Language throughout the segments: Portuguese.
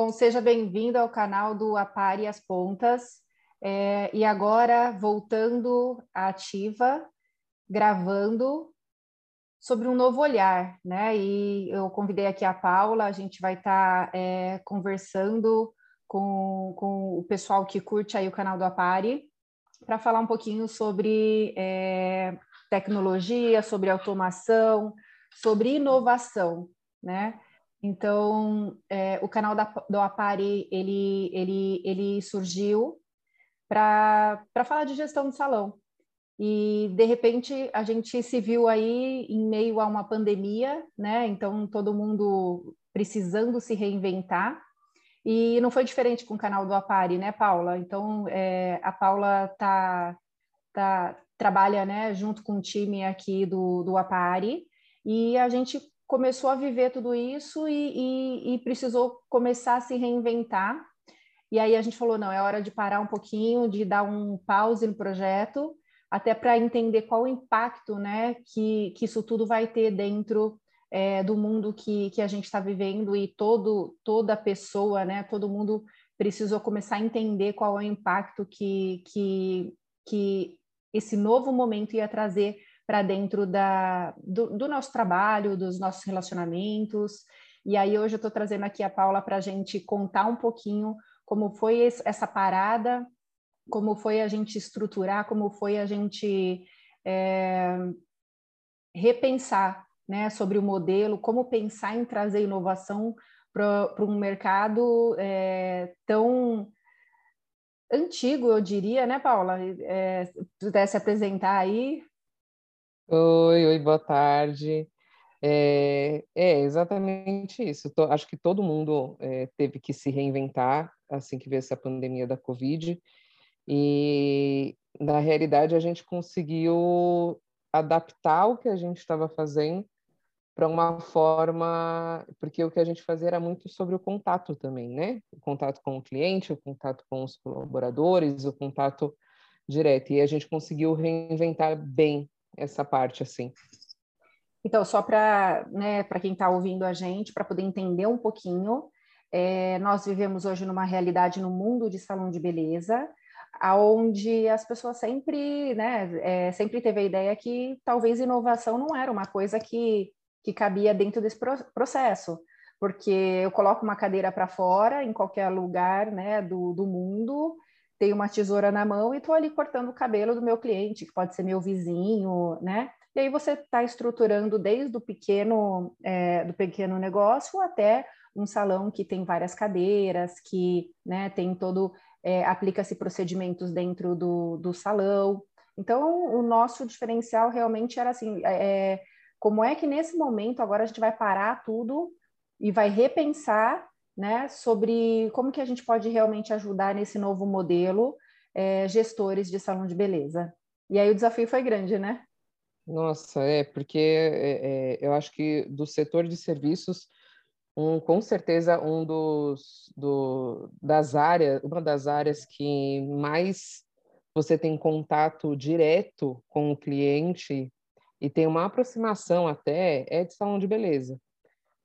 Bom, seja bem-vindo ao canal do Apare as Pontas. É, e agora, voltando à ativa, gravando sobre um novo olhar, né? E eu convidei aqui a Paula, a gente vai estar tá, é, conversando com, com o pessoal que curte aí o canal do Apare para falar um pouquinho sobre é, tecnologia, sobre automação, sobre inovação, né? Então, é, o canal da, do Apare, ele, ele, ele surgiu para falar de gestão de salão. E, de repente, a gente se viu aí em meio a uma pandemia, né? Então, todo mundo precisando se reinventar. E não foi diferente com o canal do Apare, né, Paula? Então, é, a Paula tá, tá, trabalha né, junto com o time aqui do, do Apare e a gente começou a viver tudo isso e, e, e precisou começar a se reinventar. E aí a gente falou, não, é hora de parar um pouquinho, de dar um pause no projeto, até para entender qual o impacto né, que, que isso tudo vai ter dentro é, do mundo que, que a gente está vivendo e todo, toda pessoa, né, todo mundo precisou começar a entender qual é o impacto que, que, que esse novo momento ia trazer para dentro da, do, do, nosso trabalho, dos nossos relacionamentos. E aí hoje eu estou trazendo aqui a Paula para a gente contar um pouquinho como foi essa parada, como foi a gente estruturar, como foi a gente é, repensar né, sobre o modelo, como pensar em trazer inovação para um mercado é, tão antigo, eu diria, né, Paula? É, se pudesse apresentar aí. Oi, oi, boa tarde. É, é exatamente isso. Tô, acho que todo mundo é, teve que se reinventar assim que veio essa pandemia da Covid. E, na realidade, a gente conseguiu adaptar o que a gente estava fazendo para uma forma, porque o que a gente fazia era muito sobre o contato também, né? O contato com o cliente, o contato com os colaboradores, o contato direto. E a gente conseguiu reinventar bem essa parte assim. Então, só para né, quem está ouvindo a gente, para poder entender um pouquinho, é, nós vivemos hoje numa realidade no mundo de salão de beleza, aonde as pessoas sempre, né, é, sempre teve a ideia que talvez inovação não era uma coisa que que cabia dentro desse processo, porque eu coloco uma cadeira para fora, em qualquer lugar né, do, do mundo, tenho uma tesoura na mão e estou ali cortando o cabelo do meu cliente, que pode ser meu vizinho, né? E aí você está estruturando desde o pequeno, é, do pequeno negócio até um salão que tem várias cadeiras, que né, tem todo, é, aplica-se procedimentos dentro do, do salão. Então, o nosso diferencial realmente era assim, é, como é que nesse momento agora a gente vai parar tudo e vai repensar né, sobre como que a gente pode realmente ajudar nesse novo modelo é, gestores de salão de beleza. E aí o desafio foi grande, né? Nossa, é, porque é, é, eu acho que do setor de serviços, um, com certeza um dos do, das áreas, uma das áreas que mais você tem contato direto com o cliente e tem uma aproximação até é de salão de beleza.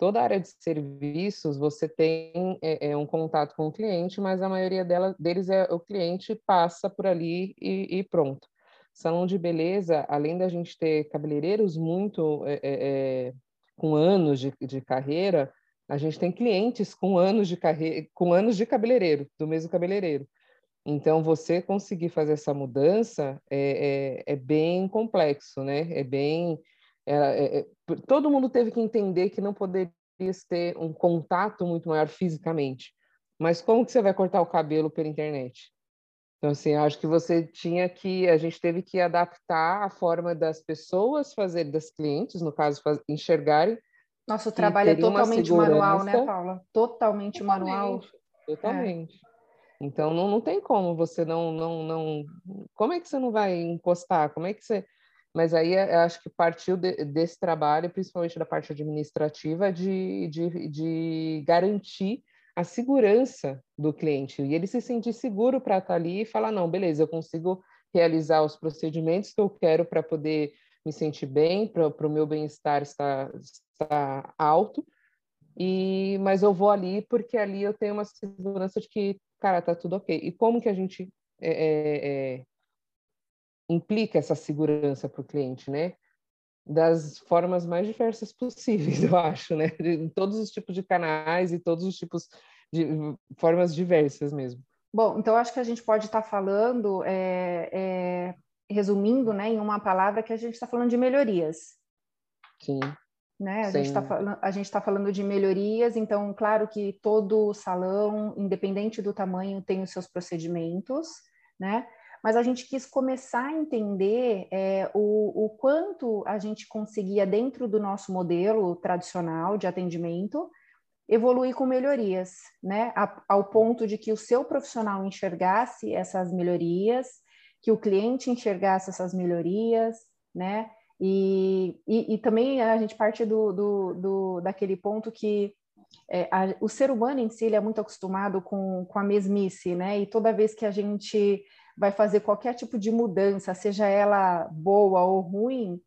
Toda a área de serviços você tem é, é um contato com o cliente, mas a maioria dela, deles é o cliente passa por ali e, e pronto. Salão de beleza, além da gente ter cabeleireiros muito é, é, é, com anos de, de carreira, a gente tem clientes com anos de carreira, com anos de cabeleireiro, do mesmo cabeleireiro. Então, você conseguir fazer essa mudança é, é, é bem complexo, né? É bem. É, é, é todo mundo teve que entender que não poderia ter um contato muito maior fisicamente. Mas como que você vai cortar o cabelo pela internet? Então, assim, acho que você tinha que, a gente teve que adaptar a forma das pessoas fazerem, das clientes, no caso, faz, enxergarem. Nosso trabalho é totalmente manual, né, Paula? Totalmente, totalmente manual. Totalmente. É. Então não, não tem como você não, não, não. Como é que você não vai encostar? Como é que você. Mas aí eu acho que partiu de, desse trabalho, principalmente da parte administrativa, de, de, de garantir a segurança do cliente e ele se sentir seguro para estar tá ali e falar: não, beleza, eu consigo realizar os procedimentos que eu quero para poder me sentir bem, para o meu bem-estar estar, estar alto e mas eu vou ali porque ali eu tenho uma segurança de que, cara, tá tudo ok. E como que a gente é, é implica essa segurança para o cliente, né? Das formas mais diversas possíveis, eu acho, né? Em todos os tipos de canais e todos os tipos de formas diversas mesmo. Bom, então acho que a gente pode estar tá falando, é, é, resumindo, né, em uma palavra que a gente está falando de melhorias. Sim. Né? A, gente está falando, a gente está falando de melhorias, então, claro que todo salão, independente do tamanho, tem os seus procedimentos, né? Mas a gente quis começar a entender é, o, o quanto a gente conseguia, dentro do nosso modelo tradicional de atendimento, evoluir com melhorias, né? A, ao ponto de que o seu profissional enxergasse essas melhorias, que o cliente enxergasse essas melhorias, né? E, e, e também a gente parte do, do, do daquele ponto que é, a, o ser humano em si é muito acostumado com, com a mesmice, né? E toda vez que a gente vai fazer qualquer tipo de mudança, seja ela boa ou ruim,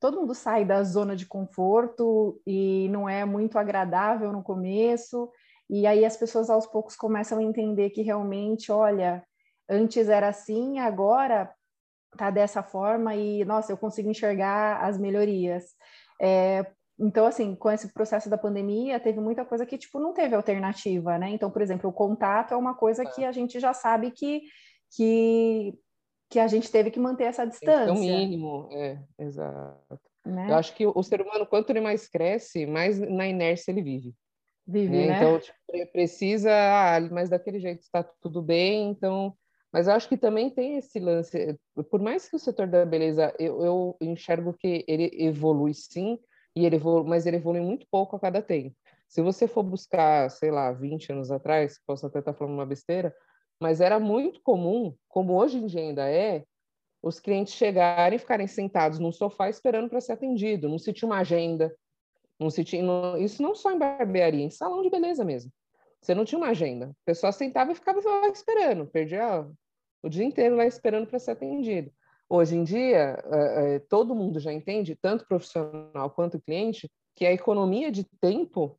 todo mundo sai da zona de conforto e não é muito agradável no começo. E aí as pessoas aos poucos começam a entender que realmente, olha, antes era assim, agora tá dessa forma e nossa, eu consigo enxergar as melhorias. É, então, assim, com esse processo da pandemia, teve muita coisa que, tipo, não teve alternativa, né? Então, por exemplo, o contato é uma coisa que a gente já sabe que, que que a gente teve que manter essa distância. o mínimo, é, exato. Né? Eu acho que o ser humano, quanto ele mais cresce, mais na inércia ele vive. Vive, né? né? Então, tipo, ele precisa, ah, mas daquele jeito está tudo bem, então... Mas eu acho que também tem esse lance, por mais que o setor da beleza, eu, eu enxergo que ele evolui sim, e ele evolui, mas ele evolui muito pouco a cada tempo. Se você for buscar, sei lá, 20 anos atrás, posso até estar falando uma besteira, mas era muito comum, como hoje em dia ainda é, os clientes chegarem e ficarem sentados num sofá esperando para ser atendido, não se tinha uma agenda, não se tinha, não, isso não só em barbearia, em salão de beleza mesmo. Você não tinha uma agenda. A pessoa sentava e ficava lá esperando, perdia o dia inteiro lá esperando para ser atendido. Hoje em dia, é, é, todo mundo já entende, tanto profissional quanto cliente, que a economia de tempo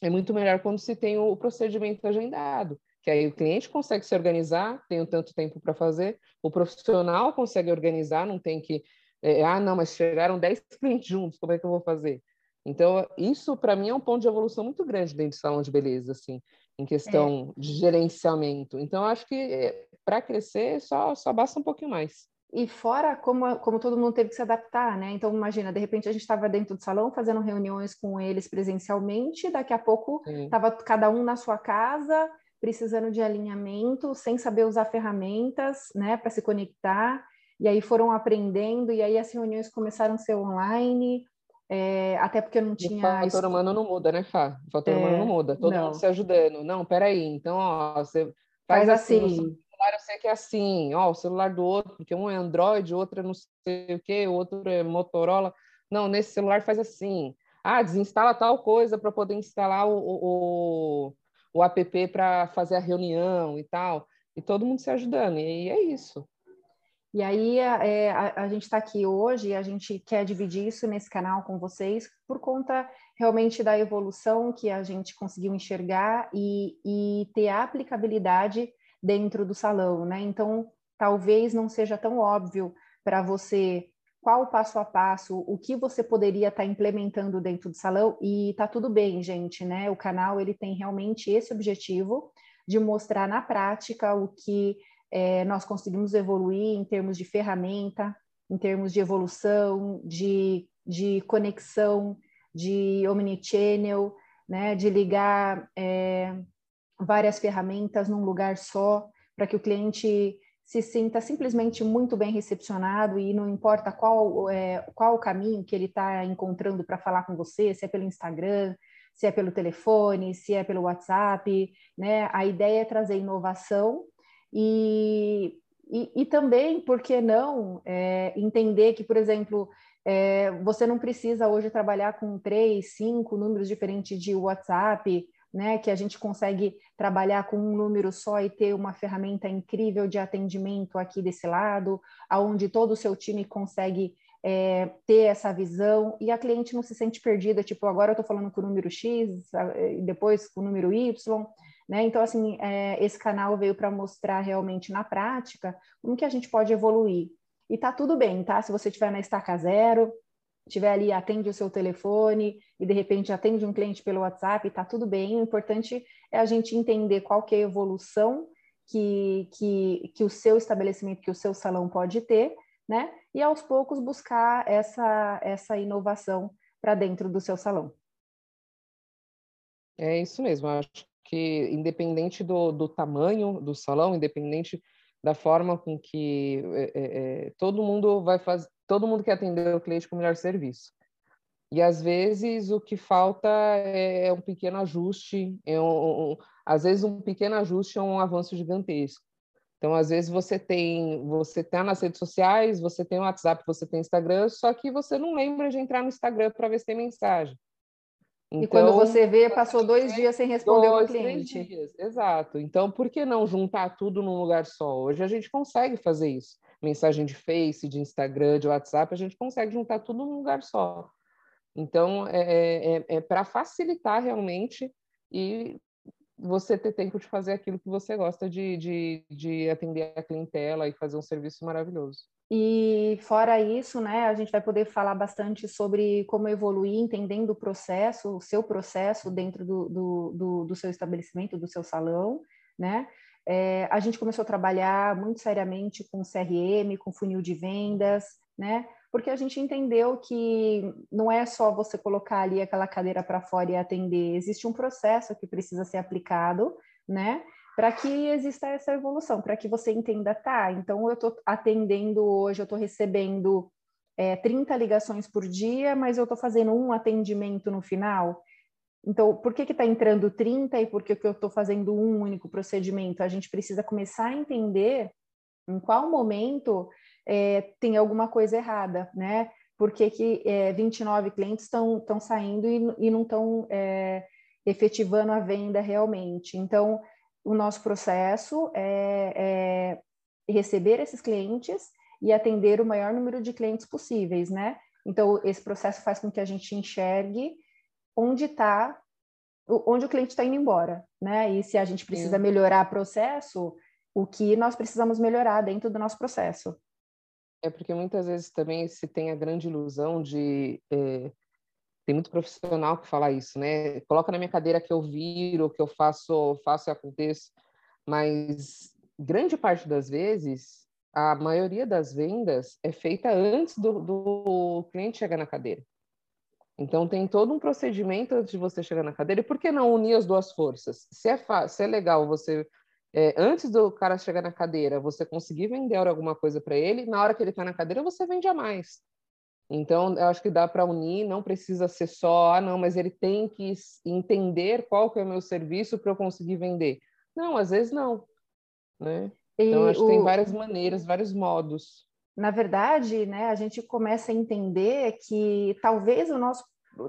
é muito melhor quando se tem o procedimento agendado que aí o cliente consegue se organizar, tem tanto tempo para fazer, o profissional consegue organizar, não tem que, é, ah, não, mas chegaram 10 clientes juntos, como é que eu vou fazer? Então, isso para mim é um ponto de evolução muito grande dentro do salão de beleza, assim, em questão é. de gerenciamento. Então, acho que é, para crescer só, só basta um pouquinho mais. E fora como, como todo mundo teve que se adaptar, né? Então, imagina, de repente a gente estava dentro do salão fazendo reuniões com eles presencialmente, daqui a pouco estava cada um na sua casa, precisando de alinhamento, sem saber usar ferramentas, né, para se conectar, e aí foram aprendendo, e aí as reuniões começaram a ser online, é, até porque eu não tinha... O fator humano não muda, né, Fá? O fator é, humano não muda, todo não. mundo se ajudando. Não, peraí, então, ó, você faz, faz assim... assim. celular eu sei que é assim, ó, o celular do outro, porque um é Android, o outro é não sei o quê, o outro é Motorola. Não, nesse celular faz assim. Ah, desinstala tal coisa para poder instalar o, o, o app para fazer a reunião e tal, e todo mundo se ajudando, e é isso. E aí é, a, a, gente está aqui hoje e a gente quer dividir isso nesse canal com vocês por conta realmente da evolução que a gente conseguiu enxergar e, e ter aplicabilidade dentro do salão, né? Então, talvez não seja tão óbvio para você qual o passo a passo, o que você poderia estar tá implementando dentro do salão e tá tudo bem, gente, né? O canal ele tem realmente esse objetivo de mostrar na prática o que é, nós conseguimos evoluir em termos de ferramenta, em termos de evolução, de, de conexão, de omnichannel, né? De ligar é, várias ferramentas num lugar só para que o cliente se sinta simplesmente muito bem recepcionado e não importa qual, é, qual o caminho que ele está encontrando para falar com você, se é pelo Instagram, se é pelo telefone, se é pelo WhatsApp, né? A ideia é trazer inovação e, e, e também, por que não, é, entender que, por exemplo, é, você não precisa hoje trabalhar com três, cinco números diferentes de WhatsApp, né, que a gente consegue trabalhar com um número só e ter uma ferramenta incrível de atendimento aqui desse lado, aonde todo o seu time consegue é, ter essa visão e a cliente não se sente perdida, tipo, agora eu estou falando com o número X, depois com o número Y, né? Então, assim, é, esse canal veio para mostrar realmente na prática como que a gente pode evoluir. E tá tudo bem, tá? Se você estiver na estaca zero, estiver ali, atende o seu telefone e de repente atende um cliente pelo WhatsApp, tá tudo bem. O importante é a gente entender qual que é a evolução que, que, que o seu estabelecimento, que o seu salão pode ter, né? E aos poucos buscar essa, essa inovação para dentro do seu salão. É isso mesmo, acho que independente do, do tamanho do salão, independente da forma com que é, é, todo mundo vai fazer, todo mundo quer atender o cliente com o melhor serviço. E às vezes o que falta é, é um pequeno ajuste, é um, um, às vezes um pequeno ajuste é um avanço gigantesco. Então, às vezes você tem, você tá nas redes sociais, você tem o WhatsApp, você tem Instagram, só que você não lembra de entrar no Instagram para ver se tem mensagem. Então, e quando você vê, passou dois dias sem responder o cliente. Dias, exato. Então, por que não juntar tudo num lugar só? Hoje a gente consegue fazer isso. Mensagem de Face, de Instagram, de WhatsApp, a gente consegue juntar tudo num lugar só. Então, é, é, é, é para facilitar realmente e você ter tempo de fazer aquilo que você gosta de, de, de atender a clientela e fazer um serviço maravilhoso. E fora isso, né, a gente vai poder falar bastante sobre como evoluir, entendendo o processo, o seu processo dentro do, do, do, do seu estabelecimento, do seu salão, né? É, a gente começou a trabalhar muito seriamente com CRM, com funil de vendas, né? Porque a gente entendeu que não é só você colocar ali aquela cadeira para fora e atender, existe um processo que precisa ser aplicado, né? para que exista essa evolução, para que você entenda, tá, então eu estou atendendo hoje, eu estou recebendo é, 30 ligações por dia, mas eu estou fazendo um atendimento no final. Então, por que está entrando 30 e por que, que eu estou fazendo um único procedimento? A gente precisa começar a entender em qual momento é, tem alguma coisa errada, né? Por que, que é, 29 clientes estão saindo e, e não estão é, efetivando a venda realmente? Então, o nosso processo é, é receber esses clientes e atender o maior número de clientes possíveis, né? Então, esse processo faz com que a gente enxergue onde está, onde o cliente está indo embora, né? E se a gente precisa melhorar o processo, o que nós precisamos melhorar dentro do nosso processo. É porque muitas vezes também se tem a grande ilusão de é, tem muito profissional que fala isso, né? Coloca na minha cadeira que eu viro, que eu faço, faço e aconteço. Mas grande parte das vezes, a maioria das vendas é feita antes do, do cliente chegar na cadeira. Então tem todo um procedimento antes de você chegar na cadeira. E por que não unir as duas forças? Se é, se é legal você é, antes do cara chegar na cadeira, você conseguir vender alguma coisa para ele, na hora que ele está na cadeira, você vende a mais. Então, eu acho que dá para unir, não precisa ser só, ah, não, mas ele tem que entender qual que é o meu serviço para eu conseguir vender. Não, às vezes não, né? Então, acho o... que tem várias maneiras, vários modos. Na verdade, né, a gente começa a entender que talvez o nosso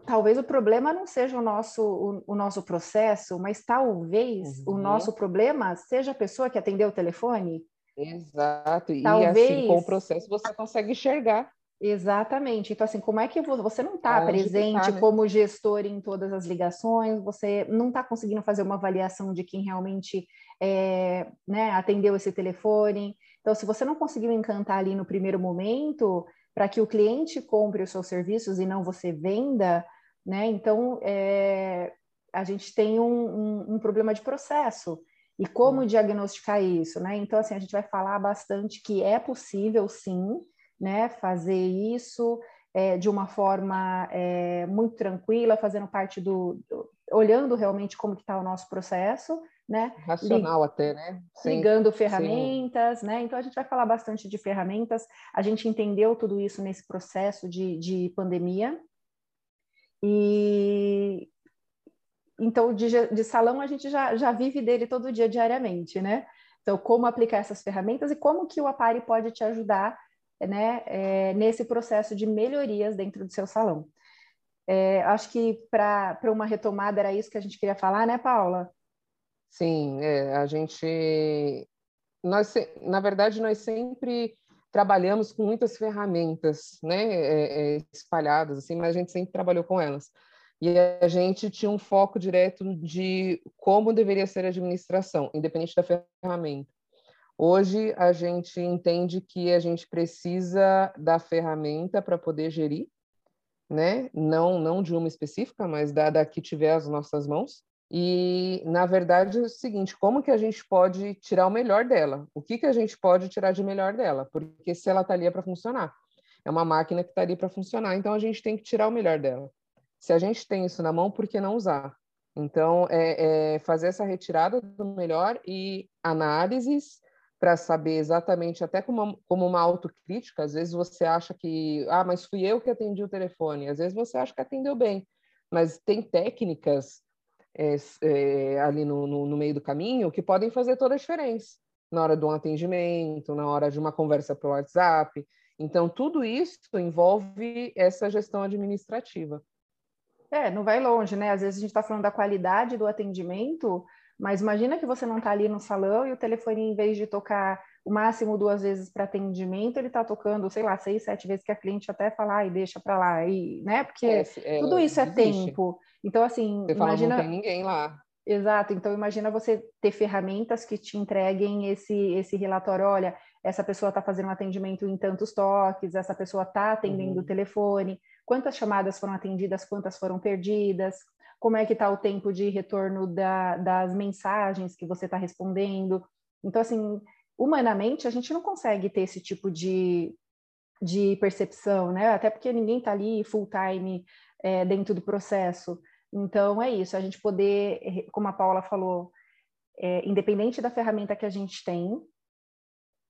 talvez o problema não seja o nosso, o, o nosso processo, mas talvez uhum. o nosso problema seja a pessoa que atendeu o telefone. Exato, talvez... e assim, com o processo você consegue enxergar. Exatamente. Então, assim, como é que você não está presente tá, né? como gestor em todas as ligações, você não está conseguindo fazer uma avaliação de quem realmente é, né, atendeu esse telefone. Então, se você não conseguiu encantar ali no primeiro momento, para que o cliente compre os seus serviços e não você venda, né? Então, é, a gente tem um, um, um, problema de processo. E como hum. diagnosticar isso, né? Então, assim, a gente vai falar bastante que é possível, sim, né, fazer isso é, de uma forma é, muito tranquila, fazendo parte do, do olhando realmente como que está o nosso processo, né? Racional Lig até, né? ligando ferramentas, sim. né? Então a gente vai falar bastante de ferramentas. A gente entendeu tudo isso nesse processo de, de pandemia. E então de, de salão a gente já, já vive dele todo dia diariamente, né? Então, como aplicar essas ferramentas e como que o Apari pode te ajudar né, é, nesse processo de melhorias dentro do seu salão. É, acho que para uma retomada era isso que a gente queria falar, né, Paula? Sim, é, a gente. Nós, na verdade, nós sempre trabalhamos com muitas ferramentas, né, é, é, espalhadas, assim, mas a gente sempre trabalhou com elas. E a gente tinha um foco direto de como deveria ser a administração, independente da ferramenta. Hoje a gente entende que a gente precisa da ferramenta para poder gerir, né? Não, não de uma específica, mas da, da que tiver as nossas mãos. E, na verdade, é o seguinte, como que a gente pode tirar o melhor dela? O que, que a gente pode tirar de melhor dela? Porque se ela está ali é para funcionar. É uma máquina que está ali para funcionar, então a gente tem que tirar o melhor dela. Se a gente tem isso na mão, por que não usar? Então, é, é fazer essa retirada do melhor e análises para saber exatamente, até como como uma autocrítica, às vezes você acha que, ah, mas fui eu que atendi o telefone, às vezes você acha que atendeu bem, mas tem técnicas é, é, ali no, no, no, meio do caminho que podem fazer toda a diferença na hora de um atendimento, na hora de uma conversa pelo WhatsApp. Então, tudo isso envolve essa gestão administrativa. É, não vai longe, né? Às vezes a gente está falando da qualidade do atendimento, mas imagina que você não está ali no salão e o telefone, em vez de tocar o máximo duas vezes para atendimento, ele está tocando, sei lá, seis, sete vezes que a cliente até fala, e deixa para lá, e, né? Porque é, é, tudo isso é tempo. Então, assim, você imagina... Fala, não tem ninguém lá. Exato. Então, imagina você ter ferramentas que te entreguem esse, esse relatório. Olha, essa pessoa está fazendo um atendimento em tantos toques, essa pessoa está atendendo uhum. o telefone, quantas chamadas foram atendidas, quantas foram perdidas, como é que está o tempo de retorno da, das mensagens que você está respondendo. Então, assim, humanamente, a gente não consegue ter esse tipo de, de percepção, né? Até porque ninguém está ali full time é, dentro do processo. Então, é isso, a gente poder, como a Paula falou, é, independente da ferramenta que a gente tem,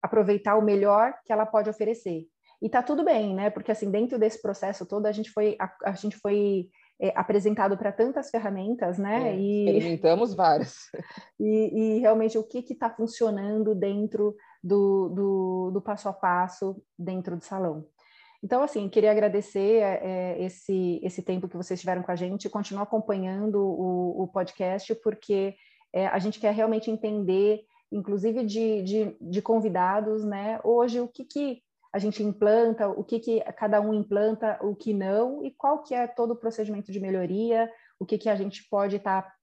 aproveitar o melhor que ela pode oferecer. E tá tudo bem, né? Porque assim, dentro desse processo todo, a gente foi, a, a gente foi é, apresentado para tantas ferramentas, né? É, e experimentamos várias. E, e, realmente o que está funcionando dentro do, do, do, passo a passo dentro do salão. Então, assim, queria agradecer é, é esse, esse tempo que vocês tiveram com a gente, continuar acompanhando o, o podcast, porque é, a gente quer realmente entender, inclusive de, de, de convidados, né? Hoje, o que, que a gente implanta, o que, que cada um implanta, o que não, e qual que é todo o procedimento de melhoria, o que, que a gente pode estar tá,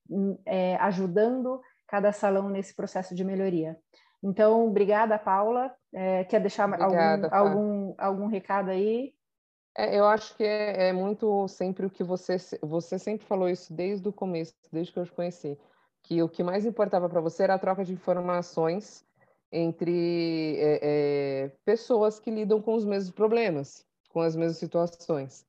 é, ajudando cada salão nesse processo de melhoria. Então, obrigada, Paula. É, quer deixar obrigada, algum, algum, algum recado aí? É, eu acho que é, é, muito sempre o que você você sempre falou isso desde o começo, desde que eu te conheci, que o que mais importava para você era a troca de informações entre é, é, pessoas que lidam com os mesmos problemas, com as mesmas situações.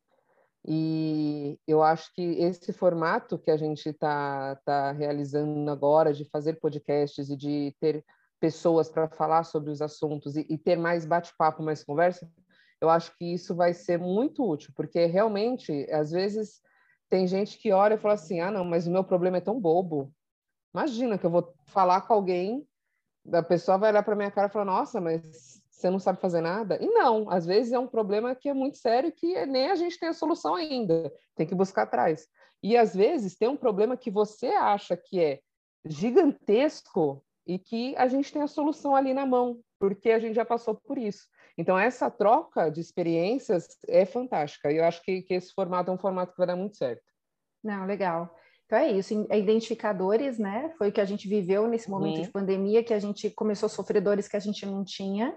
E eu acho que esse formato que a gente está tá realizando agora, de fazer podcasts e de ter pessoas para falar sobre os assuntos e, e ter mais bate-papo, mais conversa, eu acho que isso vai ser muito útil, porque realmente, às vezes, tem gente que olha e fala assim: ah, não, mas o meu problema é tão bobo. Imagina que eu vou falar com alguém a pessoa vai olhar para minha cara e falar: Nossa, mas você não sabe fazer nada? E não, às vezes é um problema que é muito sério que nem a gente tem a solução ainda, tem que buscar atrás. E às vezes tem um problema que você acha que é gigantesco e que a gente tem a solução ali na mão, porque a gente já passou por isso. Então, essa troca de experiências é fantástica. E eu acho que, que esse formato é um formato que vai dar muito certo. Não, legal. Então é isso, é identificadores, né? Foi o que a gente viveu nesse momento uhum. de pandemia, que a gente começou a sofrer dores que a gente não tinha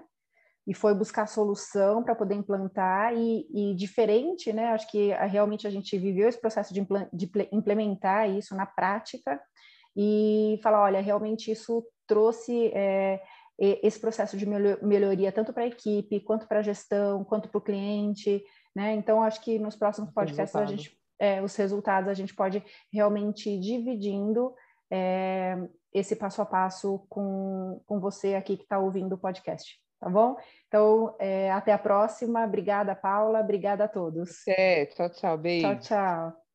e foi buscar solução para poder implantar e, e, diferente, né? Acho que a, realmente a gente viveu esse processo de, de implementar isso na prática e falar, olha, realmente isso trouxe é, esse processo de melhoria tanto para a equipe, quanto para a gestão, quanto para o cliente, né? Então acho que nos próximos podcasts a gente é, os resultados, a gente pode realmente ir dividindo é, esse passo a passo com, com você aqui que está ouvindo o podcast, tá bom? Então, é, até a próxima. Obrigada, Paula. Obrigada a todos. É, tchau, tchau. Beijo. Tchau, tchau.